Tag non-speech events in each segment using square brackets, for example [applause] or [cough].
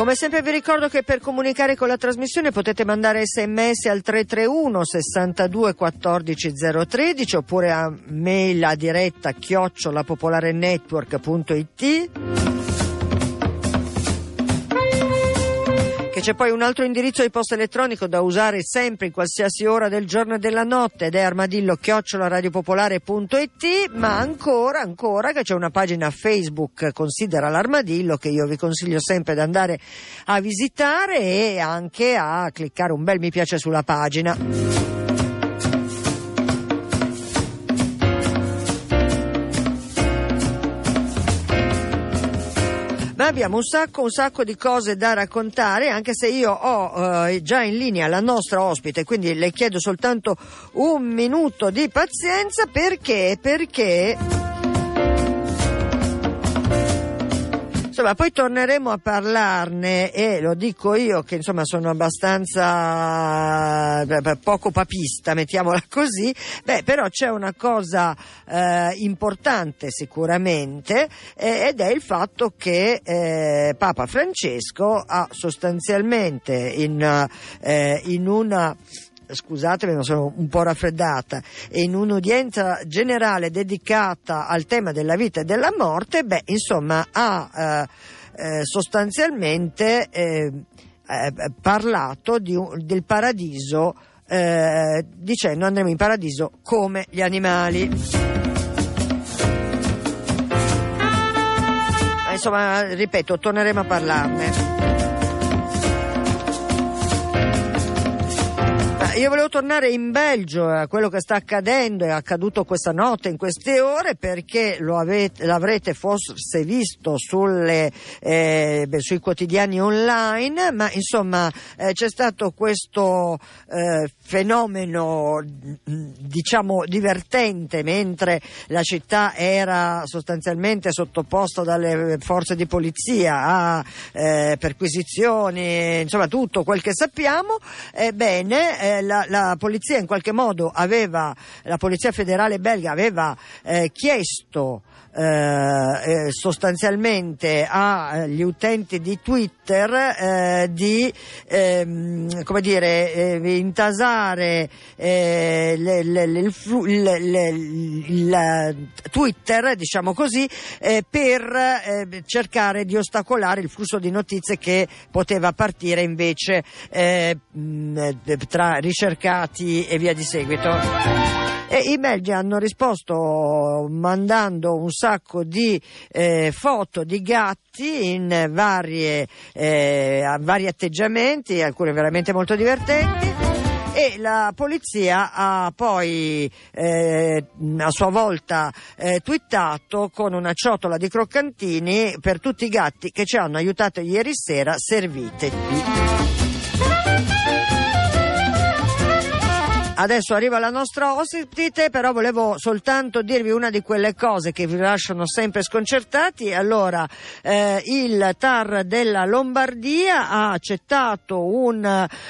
Come sempre vi ricordo che per comunicare con la trasmissione potete mandare sms al 331 62 14 013 oppure a mail a diretta chiocciolapopolarenetwork.it che c'è poi un altro indirizzo di posta elettronico da usare sempre in qualsiasi ora del giorno e della notte ed è armadillo chiocciolaradiopopolare.it ma ancora ancora che c'è una pagina Facebook considera l'armadillo che io vi consiglio sempre di andare a visitare e anche a cliccare un bel mi piace sulla pagina. Abbiamo un sacco, un sacco di cose da raccontare, anche se io ho eh, già in linea la nostra ospite, quindi le chiedo soltanto un minuto di pazienza. Perché, perché Insomma, poi torneremo a parlarne e lo dico io che insomma sono abbastanza beh, poco papista, mettiamola così, beh, però c'è una cosa eh, importante sicuramente eh, ed è il fatto che eh, Papa Francesco ha sostanzialmente in, eh, in una scusatemi ma sono un po' raffreddata, in un'udienza generale dedicata al tema della vita e della morte, beh, insomma, ha eh, eh, sostanzialmente eh, eh parlato un, del paradiso eh, dicendo andremo in paradiso come gli animali. Insomma, ripeto, torneremo a parlarne. Io volevo tornare in Belgio a quello che sta accadendo, è accaduto questa notte, in queste ore, perché avete, l'avrete forse visto sulle, eh, beh, sui quotidiani online, ma insomma eh, c'è stato questo eh, fenomeno diciamo divertente mentre la città era sostanzialmente sottoposta dalle forze di polizia a eh, perquisizioni, insomma tutto quel che sappiamo, ebbene la, la, polizia in qualche modo aveva, la polizia federale belga aveva eh, chiesto eh, eh sostanzialmente agli utenti di Twitter eh, di ehm, come dire, eh, intasare eh, le, le, le, Twitter, diciamo così, eh, per cercare di ostacolare il flusso di notizie che poteva partire invece tra ricercati e via di seguito. E i belgi hanno risposto mandando un sacco di eh, foto di gatti in varie, eh, vari atteggiamenti, alcune veramente molto divertenti e la polizia ha poi eh, a sua volta eh, twittato con una ciotola di croccantini per tutti i gatti che ci hanno aiutato ieri sera, servitevi. Adesso arriva la nostra ospite, però volevo soltanto dirvi una di quelle cose che vi lasciano sempre sconcertati. Allora, eh, il TAR della Lombardia ha accettato un,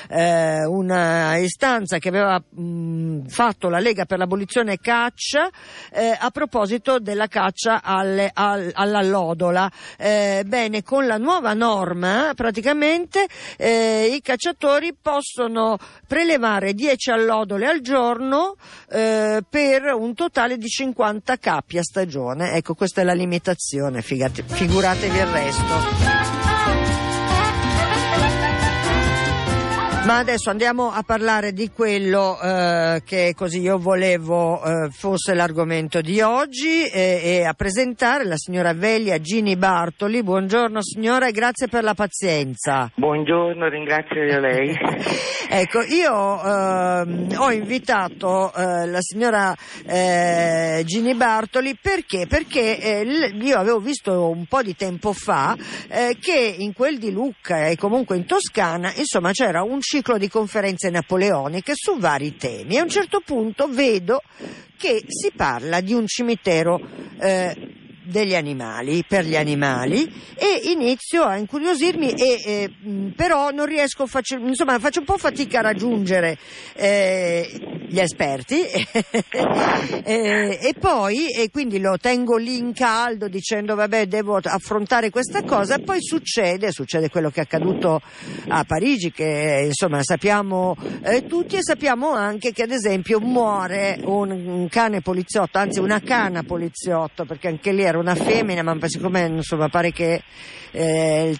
eh, una istanza che aveva mh, fatto la Lega per l'abolizione caccia eh, a proposito della caccia alle, al, all'allodola. Eh, bene, con la nuova norma praticamente eh, i cacciatori possono prelevare 10 allodole sole al giorno eh, per un totale di 50 capi a stagione. Ecco, questa è la limitazione, figate, figuratevi il resto. Ma adesso andiamo a parlare di quello eh, che così io volevo eh, fosse l'argomento di oggi e, e, a presentare la signora Velia Gini Bartoli. Buongiorno signora e grazie per la pazienza. Buongiorno, ringrazio lei. [laughs] ecco, io eh, ho invitato eh, la signora eh, Gini Bartoli perché? Perché eh, io avevo visto un po' di tempo fa che in quel di Lucca e comunque in Toscana, insomma, c'era un ciclo di conferenze napoleoniche su vari temi. A un certo punto vedo che si parla di un cimitero eh, degli animali, per gli animali e inizio a incuriosirmi e eh, però non riesco, faccio, insomma faccio un po' fatica a raggiungere eh, gli esperti. [laughs] Eh, e poi e quindi lo tengo lì in caldo dicendo vabbè devo affrontare questa cosa. E poi succede, succede quello che è accaduto a Parigi che insomma sappiamo eh, tutti e sappiamo anche che ad esempio muore un, un cane poliziotto, anzi una cana poliziotto perché anche lì era una femmina, ma siccome insomma pare che eh,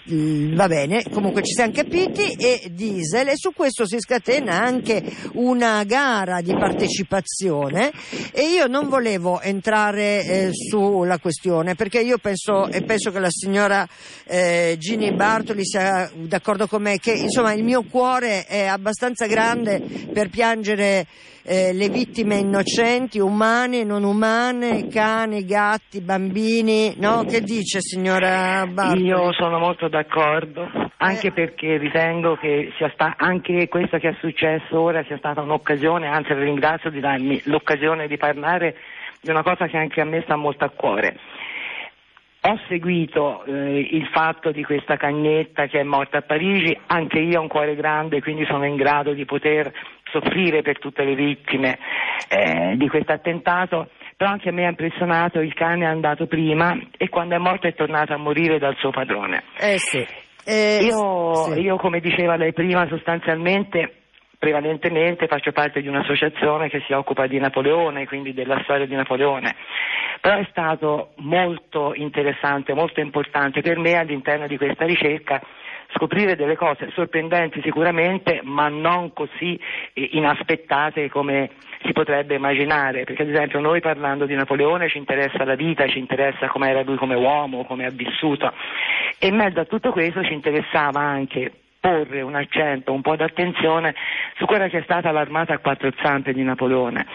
va bene, comunque ci siamo capiti e diesel e su questo si scatena anche una gara di partecipazione e io non volevo entrare eh, sulla questione perché io penso, e penso che la signora eh, Gini Bartoli sia d'accordo con me che insomma il mio cuore è abbastanza grande per piangere eh, le vittime innocenti, umane, non umane, cani, gatti, bambini, no? Che dice signora Bartoli? Io sono molto d'accordo, anche eh. perché ritengo che sia sta- anche questo che è successo ora sia stata un'occasione, anzi ringrazio di darmi l'occasione di parlare di una cosa che anche a me sta molto a cuore. Ho seguito eh, il fatto di questa cagnetta che è morta a Parigi, anche io ho un cuore grande, quindi sono in grado di poter soffrire per tutte le vittime eh, di questo attentato, però anche a me ha impressionato il cane è andato prima e quando è morto è tornato a morire dal suo padrone. Eh sì. Eh, io, sì. io, come diceva lei prima, sostanzialmente prevalentemente faccio parte di un'associazione che si occupa di Napoleone, quindi della storia di Napoleone. Però è stato molto interessante, molto importante per me all'interno di questa ricerca scoprire delle cose sorprendenti sicuramente, ma non così eh, inaspettate come si potrebbe immaginare, perché ad esempio noi parlando di Napoleone ci interessa la vita, ci interessa come era lui come uomo, come ha vissuto. E in mezzo a tutto questo ci interessava anche porre un accento, un po' d'attenzione su quella che è stata l'armata a quattro zampe di Napoleone,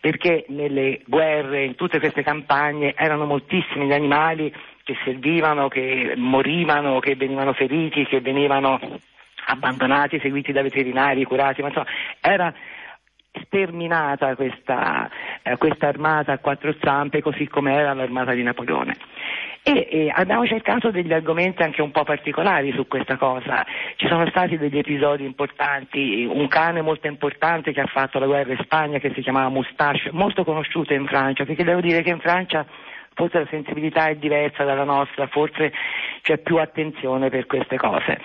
perché nelle guerre, in tutte queste campagne, erano moltissimi gli animali che servivano, che morivano, che venivano feriti, che venivano abbandonati, seguiti da veterinari, curati, ma insomma era sterminata questa, eh, questa armata a quattro zampe così come era l'armata di Napoleone. E, e, abbiamo cercato degli argomenti anche un po' particolari su questa cosa. Ci sono stati degli episodi importanti, un cane molto importante che ha fatto la guerra in Spagna che si chiamava Moustache, molto conosciuto in Francia, perché devo dire che in Francia forse la sensibilità è diversa dalla nostra, forse c'è più attenzione per queste cose.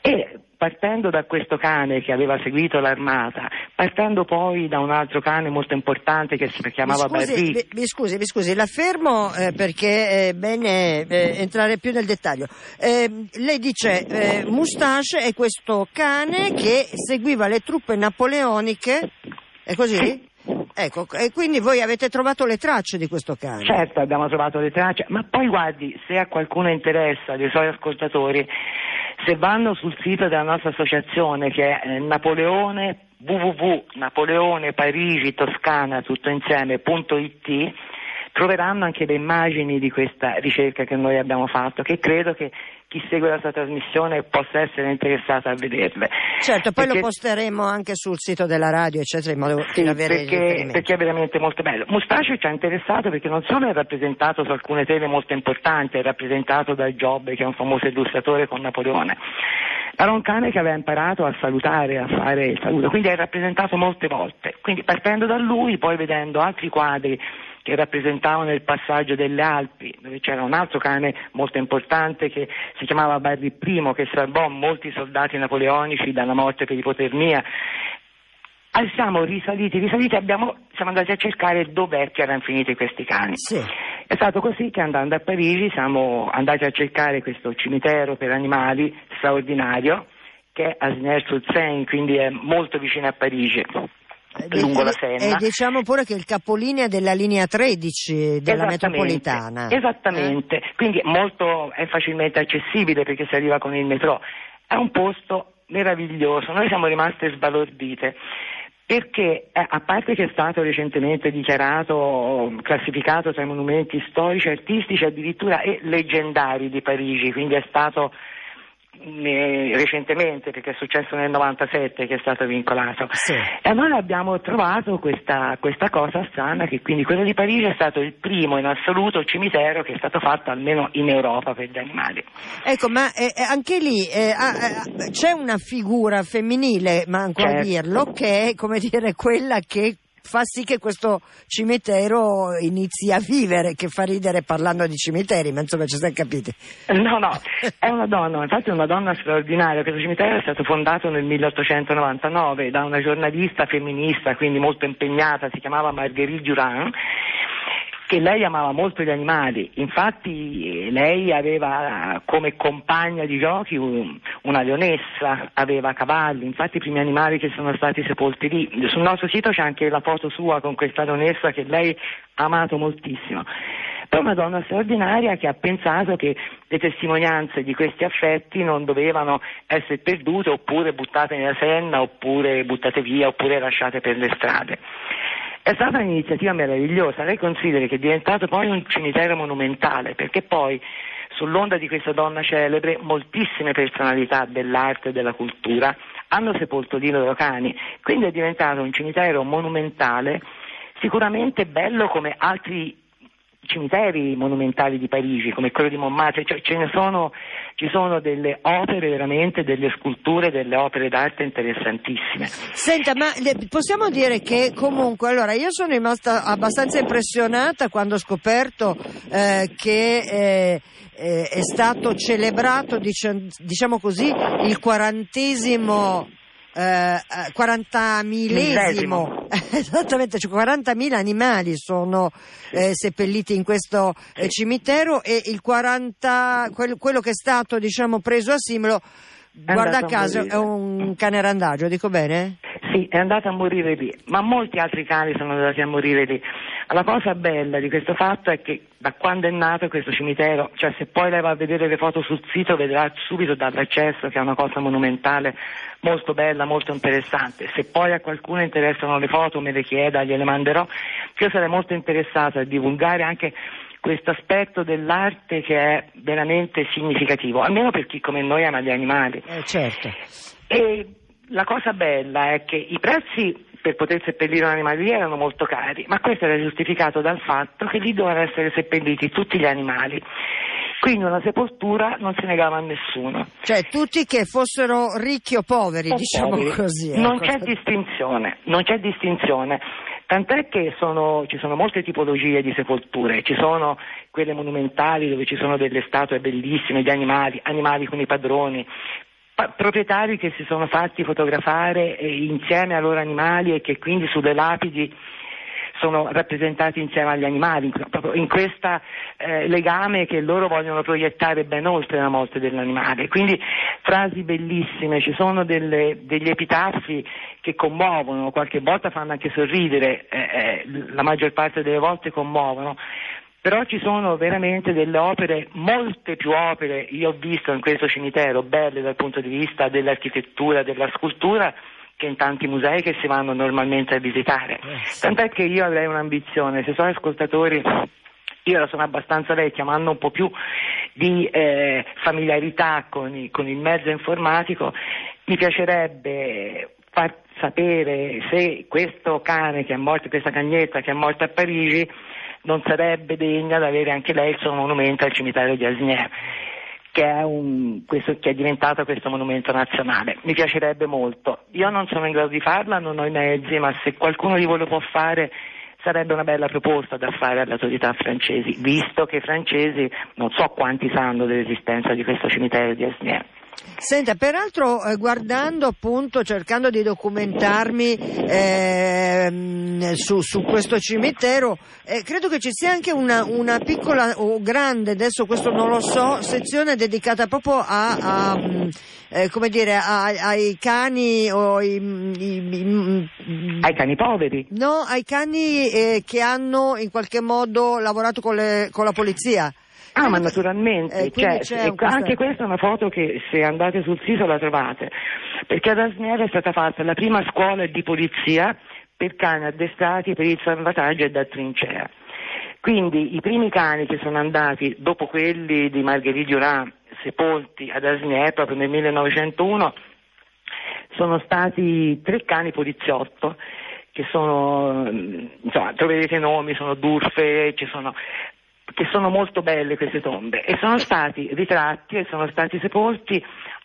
E partendo da questo cane che aveva seguito l'armata, partendo poi da un altro cane molto importante che si chiamava Barry. Mi scusi, mi scusi, la fermo eh, perché è bene eh, entrare più nel dettaglio. Eh, lei dice eh, Moustache è questo cane che seguiva le truppe napoleoniche, è così? Sì. Ecco, e quindi voi avete trovato le tracce di questo cane? Certo, abbiamo trovato le tracce, ma poi guardi, se a qualcuno interessa, dei suoi ascoltatori, se vanno sul sito della nostra associazione che è eh, Napoleone www.napoleoneparigi-toscana tutto insieme.it troveranno anche le immagini di questa ricerca che noi abbiamo fatto, che credo che chi segue la sua trasmissione possa essere interessato a vederle. Certo, poi perché... lo posteremo anche sul sito della radio, eccetera, in modo sì, di avere perché, perché è veramente molto bello. Mustacio ci ha interessato perché non solo è rappresentato su alcune tele molto importanti, è rappresentato da Giobbe, che è un famoso illustratore con Napoleone, era un cane che aveva imparato a salutare, a fare il saluto, quindi è rappresentato molte volte. Quindi partendo da lui, poi vedendo altri quadri che rappresentavano il passaggio delle Alpi, dove c'era un altro cane molto importante che si chiamava Barry I, che salvò molti soldati napoleonici dalla morte per ipotermia. Ah, siamo risaliti, risaliti abbiamo, siamo andati a cercare dov'è che erano finiti questi cani. Sì. È stato così che andando a Parigi siamo andati a cercare questo cimitero per animali straordinario che è Asnières-sur-Seine, quindi è molto vicino a Parigi lungo la Senna. E diciamo pure che è il capolinea della linea 13 della metropolitana. Esattamente, eh? quindi molto, è facilmente accessibile perché si arriva con il metro. È un posto meraviglioso, noi siamo rimaste sbalordite perché eh, a parte che è stato recentemente dichiarato, classificato tra i monumenti storici, artistici addirittura e leggendari di Parigi, quindi è stato recentemente perché è successo nel 97 che è stato vincolato sì. e allora abbiamo trovato questa, questa, cosa strana che quindi quello di Parigi è stato il primo in assoluto cimitero che è stato fatto almeno in Europa per gli animali ecco ma eh, eh anche lì eh, eh, c'è una figura femminile manco certo. a dirlo che è come dire quella che fa sì che questo cimitero inizi a vivere, che fa ridere parlando di cimiteri, ma insomma ci siamo capiti. No, no, è una donna, infatti è una donna straordinaria, questo cimitero è stato fondato nel 1899 da una giornalista femminista, quindi molto impegnata, si chiamava Marguerite Durand che lei amava molto gli animali, infatti lei aveva come compagna di giochi una leonessa, aveva cavalli, infatti i primi animali che sono stati sepolti lì. Sul nostro sito c'è anche la foto sua con questa leonessa che lei ha amato moltissimo. È una donna straordinaria che ha pensato che le testimonianze di questi affetti non dovevano essere perdute oppure buttate nella senna oppure buttate via oppure lasciate per le strade. È stata un'iniziativa meravigliosa, lei consideri che è diventato poi un cimitero monumentale, perché poi sull'onda di questa donna celebre moltissime personalità dell'arte e della cultura hanno sepolto lì i loro cani, quindi è diventato un cimitero monumentale, sicuramente bello come altri cimiteri monumentali di Parigi come quello di Montmartre, cioè, ce ne sono, ci sono delle opere veramente, delle sculture, delle opere d'arte interessantissime. Senta, ma possiamo dire che comunque, allora io sono rimasta abbastanza impressionata quando ho scoperto eh, che eh, eh, è stato celebrato, diciamo così, il quarantesimo eh, 40 eh, millesimo, [laughs] esattamente, cioè 40.000 animali sono eh, seppelliti in questo eh, cimitero e il 40, quel, quello che è stato diciamo, preso a Simlo, guarda caso, è un cane randagio, dico bene? Sì, è andato a morire lì, ma molti altri cani sono andati a morire lì. La cosa bella di questo fatto è che da quando è nato questo cimitero, cioè se poi lei va a vedere le foto sul sito vedrà subito dall'accesso che è una cosa monumentale molto bella, molto interessante. Se poi a qualcuno interessano le foto me le chieda, gliele manderò. Io sarei molto interessata a divulgare anche questo aspetto dell'arte che è veramente significativo, almeno per chi come noi ama gli animali. Eh, certo. E la cosa bella è che i prezzi per poter seppellire un animale lì erano molto cari, ma questo era giustificato dal fatto che lì dovevano essere seppelliti tutti gli animali. Quindi una sepoltura non si negava a nessuno. Cioè tutti che fossero ricchi o poveri, o diciamo poveri. così. Ecco. Non c'è distinzione, non c'è distinzione. Tant'è che sono, ci sono molte tipologie di sepolture, ci sono quelle monumentali dove ci sono delle statue bellissime di animali, animali con i padroni, proprietari che si sono fatti fotografare eh, insieme ai loro animali e che quindi sulle lapidi sono rappresentati insieme agli animali, proprio in questo eh, legame che loro vogliono proiettare ben oltre la morte dell'animale. Quindi frasi bellissime, ci sono delle, degli epitafi che commuovono, qualche volta fanno anche sorridere, eh, eh, la maggior parte delle volte commuovono, però ci sono veramente delle opere, molte più opere, io ho visto in questo cimitero, belle dal punto di vista dell'architettura, della scultura, che in tanti musei che si vanno normalmente a visitare. Eh, Tant'è che io avrei un'ambizione, se sono ascoltatori io ora sono abbastanza vecchia, ma hanno un po' più di eh, familiarità con, i, con, il mezzo informatico, mi piacerebbe far sapere se questo cane che è morto, questa cagnetta che è morta a Parigi, non sarebbe degna di avere anche lei il suo monumento al cimitero di Asnières. Che è, un, questo, che è, diventato questo monumento nazionale. Mi piacerebbe molto. Io non sono in grado di farla, non ho i mezzi, ma se qualcuno di voi lo può fare sarebbe una bella proposta da fare alle autorità francesi, visto che i francesi non so quanti sanno dell'esistenza di questo cimitero di Asnières. Senta, peraltro eh, guardando appunto, cercando di documentarmi eh, su, su, questo cimitero. Eh, credo che ci sia anche una, una, piccola o grande, adesso questo non lo so, sezione dedicata proprio a, a mm, eh, come dire, a, ai cani o i, i, i, ai cani poveri. No, ai cani eh, che hanno in qualche modo lavorato con, le, con la polizia. Ah, ma naturalmente, eh, cioè, anche questa è una foto che se andate sul sito la trovate, perché ad Asniere è stata fatta la prima scuola di polizia per cani addestrati per il salvataggio e da trincea. Quindi i primi cani che sono andati, dopo quelli di Marguerite Durand, sepolti ad Asniere proprio nel 1901, sono stati tre cani poliziotto che sono, insomma, troverete i nomi, sono Durfe, ci sono che sono molto belle queste tombe e sono stati ritratti e sono stati sepolti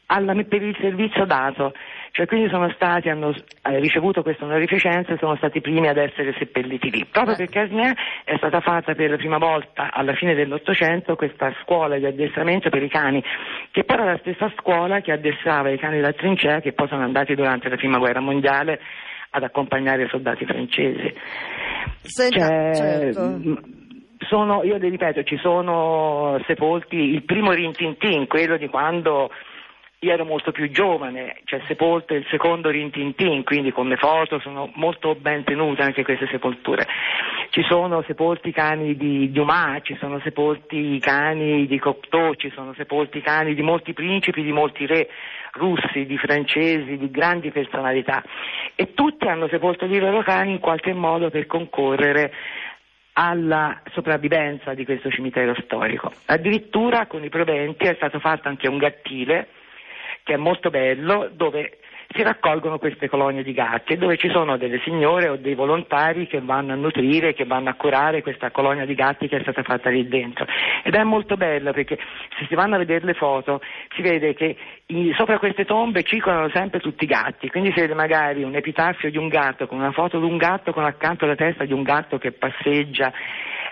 alla, per il servizio dato, cioè quindi sono stati, hanno eh, ricevuto questa onorificenza e sono stati i primi ad essere seppelliti lì, proprio eh. perché Asnier è stata fatta per la prima volta alla fine dell'Ottocento questa scuola di addestramento per i cani, che poi era la stessa scuola che addestrava i cani da trincea che poi sono andati durante la prima guerra mondiale ad accompagnare i soldati francesi. Senta, cioè, certo sono, io le ripeto, ci sono sepolti il primo rintintin, quello di quando io ero molto più giovane, cioè sepolto il secondo rintintin, quindi con le foto sono molto ben tenute anche queste sepolture. Ci sono sepolti cani di Dumas, ci sono sepolti i cani di Cocteau, ci sono sepolti i cani di molti principi, di molti re russi, di francesi, di grandi personalità e tutti hanno sepolto i loro cani in qualche modo per concorrere alla sopravvivenza di questo cimitero storico. Addirittura con i proventi è stato fatto anche un gattile che è molto bello dove si raccolgono queste colonie di gatti dove ci sono delle signore o dei volontari che vanno a nutrire, che vanno a curare questa colonia di gatti che è stata fatta lì dentro. Ed è molto bello perché se si vanno a vedere le foto si vede che sopra queste tombe cicolano sempre tutti i gatti, quindi si vede magari un epitaffio di un gatto con una foto di un gatto con accanto la testa di un gatto che passeggia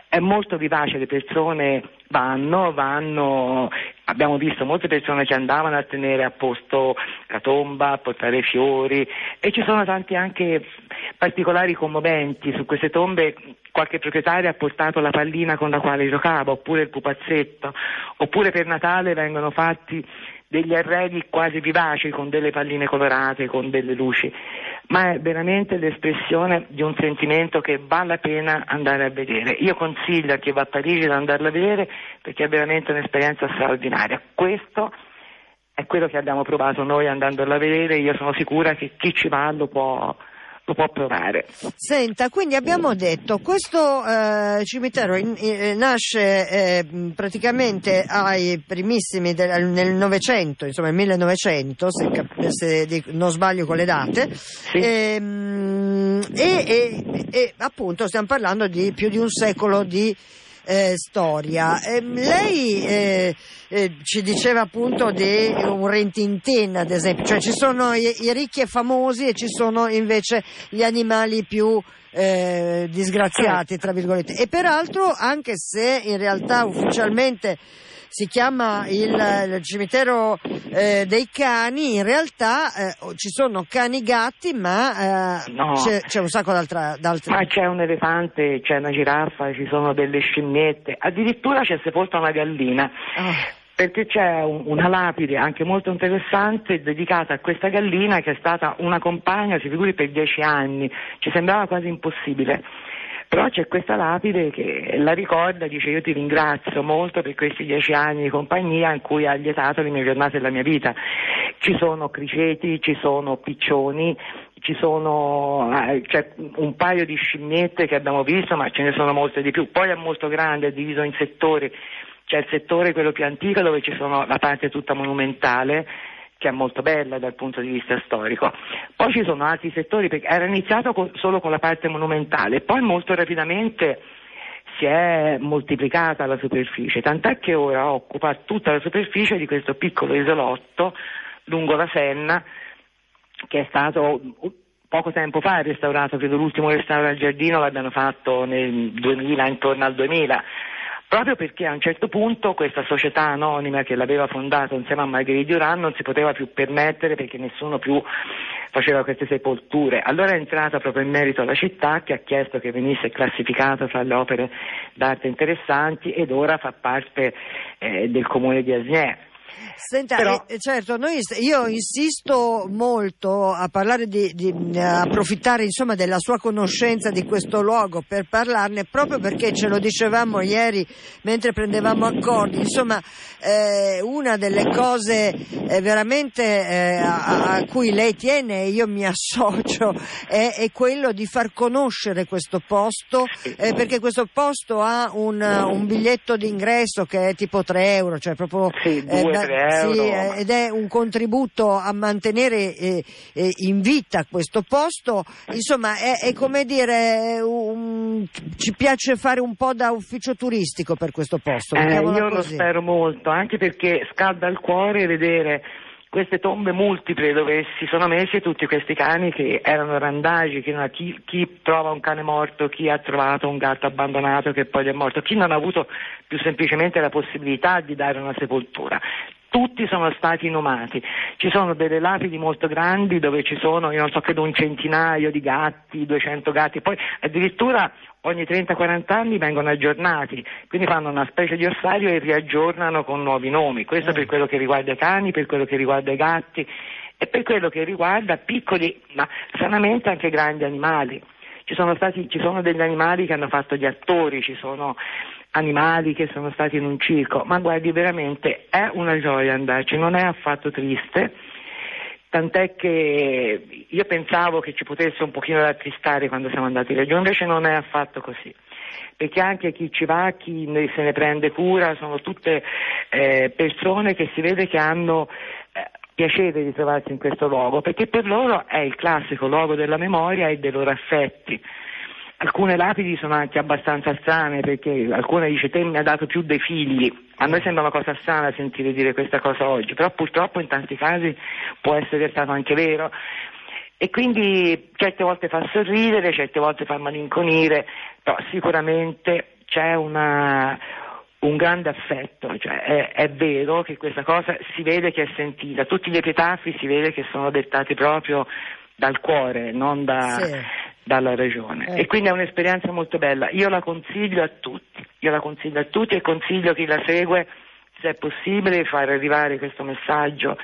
è molto vivace, le persone vanno, vanno, abbiamo visto molte persone che andavano a tenere a posto la tomba, a portare fiori e ci sono tanti anche particolari commoventi su queste tombe. Qualche proprietario ha portato la pallina con la quale giocava, oppure il pupazzetto, oppure per Natale vengono fatti degli arredi quasi vivaci con delle palline colorate, con delle luci ma è veramente l'espressione di un sentimento che vale la pena andare a vedere. Io consiglio a chi va a Parigi di andarla a vedere perché è veramente un'esperienza straordinaria. Questo è quello che abbiamo provato noi andandola a vedere, io sono sicura che chi ci va lo può, lo può provare. Senta, quindi abbiamo detto questo eh, cimitero in, in, nasce eh, praticamente ai primissimi del, nel Novecento, insomma nel 1900, se, se, non sbaglio con le date, sì. Ehm, e, e, e appunto stiamo parlando di più di un secolo di eh, storia. Eh, lei eh, ci diceva appunto di un rentintin, ad esempio, cioè ci sono i, i, ricchi e famosi e ci sono invece gli animali più eh, disgraziati, tra virgolette. E peraltro, anche se in realtà ufficialmente si chiama il, il cimitero eh, dei cani, in realtà eh, ci sono cani gatti, ma eh, no. c'è, c'è, un sacco d'altra, d'altre. Ma c'è un elefante, c'è una giraffa, ci sono delle scimmiette, addirittura c'è sepolta una gallina. Oh perché c'è un, una lapide anche molto interessante dedicata a questa gallina che è stata una compagna, si figuri, per dieci anni, ci sembrava quasi impossibile. Però c'è questa lapide che la ricorda, dice io ti ringrazio molto per questi dieci anni di compagnia in cui hai lietato le mie giornate della mia vita. Ci sono criceti, ci sono piccioni, ci sono c'è un paio di scimmiette che abbiamo visto, ma ce ne sono molte di più. Poi è molto grande, è diviso in settori. C'è il settore quello più antico dove ci sono la parte tutta monumentale che è molto bella dal punto di vista storico. Poi ci sono altri settori, perché era iniziato con, solo con la parte monumentale, poi molto rapidamente si è moltiplicata la superficie, tant'è che ora occupa tutta la superficie di questo piccolo isolotto lungo la Senna che è stato poco tempo fa restaurato, credo l'ultimo restauro al giardino l'abbiano fatto nel 2000, intorno al 2000 proprio perché a un certo punto questa società anonima che l'aveva fondata insieme a Margherita Duran non si poteva più permettere perché nessuno più faceva queste sepolture. Allora è entrata proprio in merito alla città che ha chiesto che venisse classificata tra le opere d'arte interessanti ed ora fa parte eh, del comune di Asnier. Senta, Però... eh, certo, noi, io insisto molto a parlare di, di a approfittare insomma, della sua conoscenza di questo luogo per parlarne proprio perché ce lo dicevamo ieri mentre prendevamo accordi. Insomma, eh, una delle cose eh, veramente eh, a, a, cui lei tiene e io mi associo è, è, quello di far conoscere questo posto eh, perché questo posto ha un, un, biglietto d'ingresso che è tipo 3 euro, cioè proprio sì, 2, eh, 3 euro. Sì, eh, ed è un contributo a mantenere eh, eh, in vita questo posto. Insomma, è, è come dire, un, ci piace fare un po' da ufficio turistico per questo posto. Eh, io così. lo spero molto, anche perché scalda il cuore vedere queste tombe multiple dove si sono messi tutti questi cani che erano randagi, chi, chi, trova un cane morto, chi ha trovato un gatto abbandonato che poi è morto, chi non ha avuto più semplicemente la possibilità di dare una sepoltura. Tutti sono stati inumati. Ci sono delle lapidi molto grandi dove ci sono, io non so, credo un centinaio di gatti, 200 gatti, poi addirittura ogni 30-40 anni vengono aggiornati, quindi fanno una specie di ossario e riaggiornano con nuovi nomi. Questo per quello che riguarda i cani, per quello che riguarda i gatti e per quello che riguarda piccoli, ma sanamente anche grandi animali. Ci sono, stati, ci sono degli animali che hanno fatto gli attori, ci sono animali che sono stati in un circo, ma guardi veramente è una gioia andarci, non è affatto triste, tant'è che io pensavo che ci potesse un pochino rattristare quando siamo andati laggiù, invece non è affatto così perché anche chi ci va, chi se ne prende cura, sono tutte eh, persone che si vede che hanno eh, piacere di trovarsi in questo luogo, perché per loro è il classico luogo della memoria e dei loro affetti. Alcune lapidi sono anche abbastanza strane perché alcune dice te mi ha dato più dei figli, a noi sembra una cosa strana sentire dire questa cosa oggi, però purtroppo in tanti casi può essere stato anche vero e quindi certe volte fa sorridere, certe volte fa malinconire, però sicuramente c'è una, un grande affetto, cioè è, è, vero che questa cosa si vede che è sentita, tutti gli epitafi si vede che sono dettati proprio dal cuore, non da, sì. Dalla regione. Eh. E quindi è un'esperienza molto bella. Io la consiglio a tutti, io la consiglio a tutti e consiglio chi la segue, se è possibile, far arrivare questo messaggio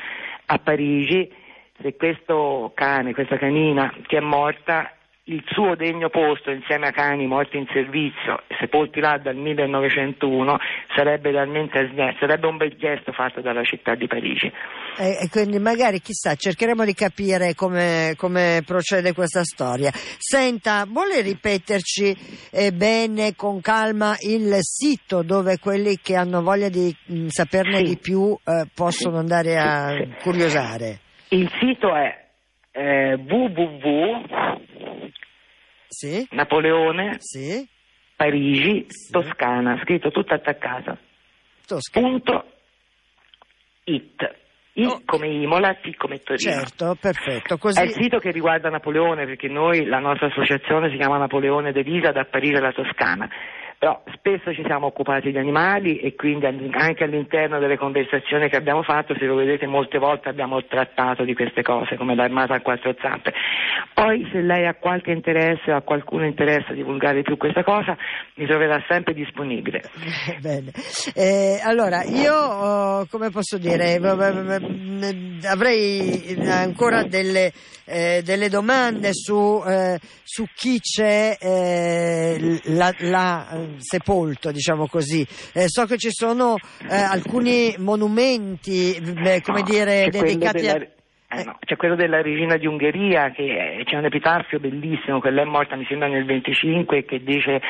a Parigi. Se questo cane, questa canina che è morta il suo degno posto insieme a cani morti in servizio, sepolti là dal 1901, sarebbe realmente sarebbe un bel gesto fatto dalla città di Parigi. E, e quindi magari chissà, cercheremo di capire come, come procede questa storia. Senta, vuole ripeterci eh, bene, con calma, il sito dove quelli che hanno voglia di mh, mm, saperne sì. di più eh, possono sì. andare a sì. curiosare? Il sito è eh, www sì. Napoleone, sì. Parigi, sì. Toscana, scritto tutto attaccato. Toscana. Punto it. I oh. come Imola, T come Torino. Certo, perfetto. Così... È il sito che riguarda Napoleone, perché noi, la nostra associazione si chiama Napoleone De Vita da Parigi alla Toscana però spesso ci siamo occupati di animali e quindi anche all'interno delle conversazioni che abbiamo fatto, se lo vedete molte volte abbiamo trattato di queste cose come l'armata a quattro zampe. Poi se lei ha qualche interesse o ha qualcuno interesse a divulgare più questa cosa mi troverà sempre disponibile. [laughs] Eh, allora io oh, come posso dire avrei ancora delle, eh, delle domande su, eh, su, chi c'è eh, la, la sepolto, diciamo così. Eh, so che ci sono eh, alcuni monumenti, eh, come dire, dedicati della... a... Eh no, c'è quello della regina di Ungheria, che c'è un epitaffio bellissimo, quella è morta mi sembra nel 25, che dice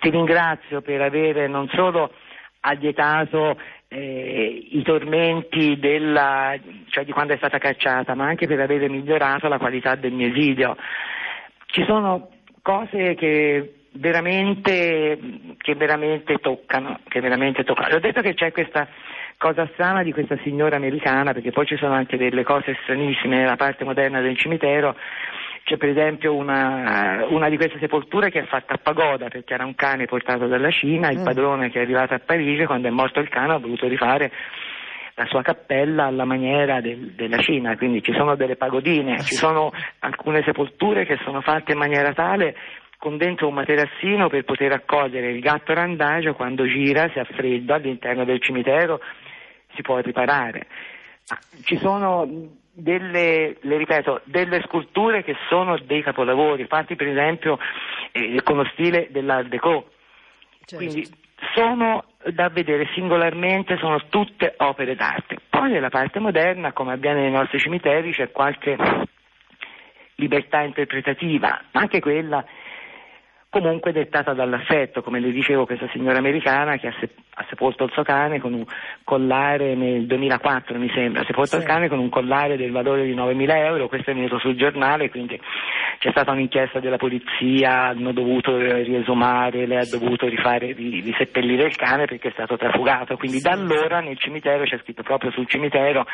ti ringrazio per avere non solo allietato eh, i tormenti della, cioè di quando è stata cacciata, ma anche per avere migliorato la qualità del mio esilio. Ci sono cose che veramente, che veramente toccano, che veramente toccano. Ho detto che c'è questa cosa strana di questa signora americana, perché poi ci sono anche delle cose stranissime nella parte moderna del cimitero, c'è per esempio una, una, di queste sepolture che è fatta a pagoda perché era un cane portato dalla Cina, il mm. padrone che è arrivato a Parigi, quando è morto il cane ha voluto rifare la sua cappella alla maniera del, della Cina, quindi ci sono delle pagodine, ci sono alcune sepolture che sono fatte in maniera tale con dentro un materassino per poter accogliere il gatto randagio quando gira, si ha freddo all'interno del cimitero, si può riparare. Ci sono delle, le ripeto, delle sculture che sono dei capolavori, fatti per esempio eh, con lo stile dell'Art Deco. Certo. Quindi sono da vedere singolarmente, sono tutte opere d'arte. Poi nella parte moderna, come avviene nei nostri cimiteri, c'è qualche libertà interpretativa, anche quella comunque dettata dall'affetto, come le dicevo questa signora americana che ha, se- ha, sepolto il suo cane con un collare nel 2004 mi sembra, ha sepolto sì. il cane con un collare del valore di 9.000 euro, questo è venuto sul giornale, quindi c'è stata un'inchiesta della polizia, hanno dovuto riesumare, lei ha dovuto rifare, riseppellire il cane perché è stato trafugato, quindi sì. da allora nel cimitero c'è scritto proprio sul cimitero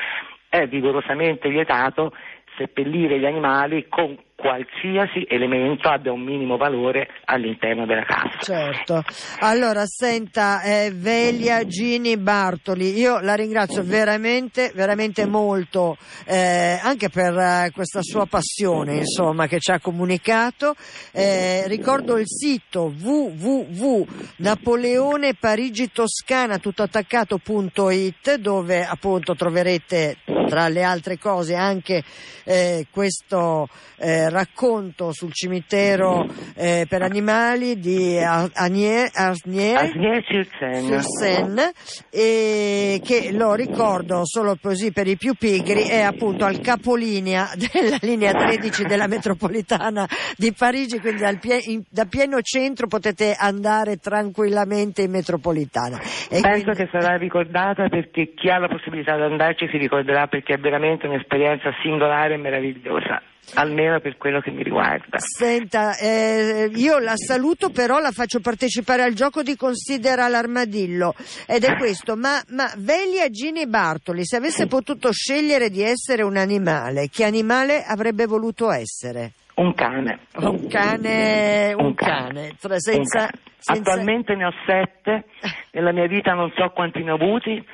è vigorosamente vietato seppellire gli animali con qualsiasi elemento abbia un minimo valore all'interno della casa. Certo. Allora, senta, eh, Velia Gini Bartoli, io la ringrazio veramente, veramente molto, eh, anche per eh, questa sua passione, insomma, che ci ha comunicato. Eh, ricordo il sito www.napoleoneparigitoscana dove appunto troverete tra le altre cose anche eh, questo eh, racconto sul cimitero eh, per animali di Agnier, sur Seine. Che lo ricordo solo così per i più pigri è appunto al capolinea [laughs] della linea 13 della metropolitana di Parigi quindi pie, in, da pieno centro potete andare tranquillamente in metropolitana. E penso quindi... che sarà ricordata perché chi ha la possibilità di andarci si ricorderà perché è veramente un'esperienza singolare e meravigliosa almeno per quello che mi riguarda. Senta, eh, io la saluto, però la faccio partecipare al gioco di Considera l'armadillo ed è questo, ma, ma Velia Gini Bartoli, se avesse potuto scegliere di essere un animale, che animale avrebbe voluto essere? Un cane. Un cane, un, un cane. cane. Senza, un cane. Senza... Attualmente ne ho sette, nella mia vita non so quanti ne ho avuti,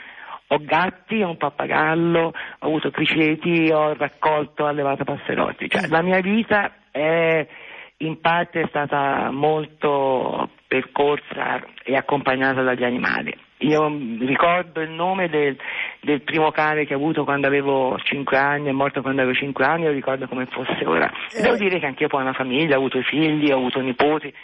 ho gatti, ho un pappagallo, ho avuto criceti, ho raccolto, ho allevato passerotti. Cioè, la mia vita è in parte è stata molto percorsa e accompagnata dagli animali. Io ricordo il nome del, del, primo cane che ho avuto quando avevo 5 anni, è morto quando avevo 5 anni, lo ricordo come fosse ora. Devo eh. dire che anch'io poi ho una famiglia, ho avuto figli, ho avuto nipoti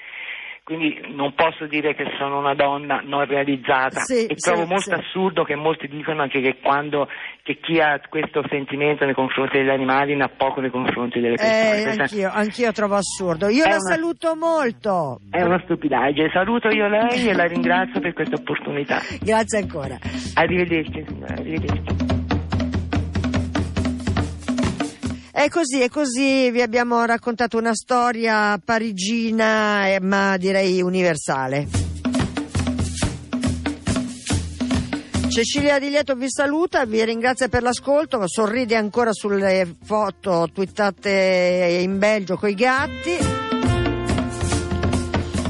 quindi non posso dire che sono una donna non realizzata sì, e trovo sì, molto sì. assurdo che molti dicono anche che quando che chi ha questo sentimento nei confronti degli animali ne ha poco nei confronti delle persone. Eh, anch'io, anch'io, trovo assurdo. Io la una, saluto molto. È una stupidaggine. Saluto io lei e la ringrazio per questa opportunità. Grazie ancora. Arrivederci, signora. Arrivederci. È così, è così, vi abbiamo raccontato una storia parigina, eh, ma direi universale. Cecilia Di Lieto vi saluta, vi ringrazia per l'ascolto, sorride ancora sulle foto twittate in Belgio coi gatti.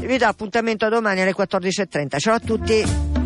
Vi do appuntamento a domani alle 14.30. Ciao a tutti.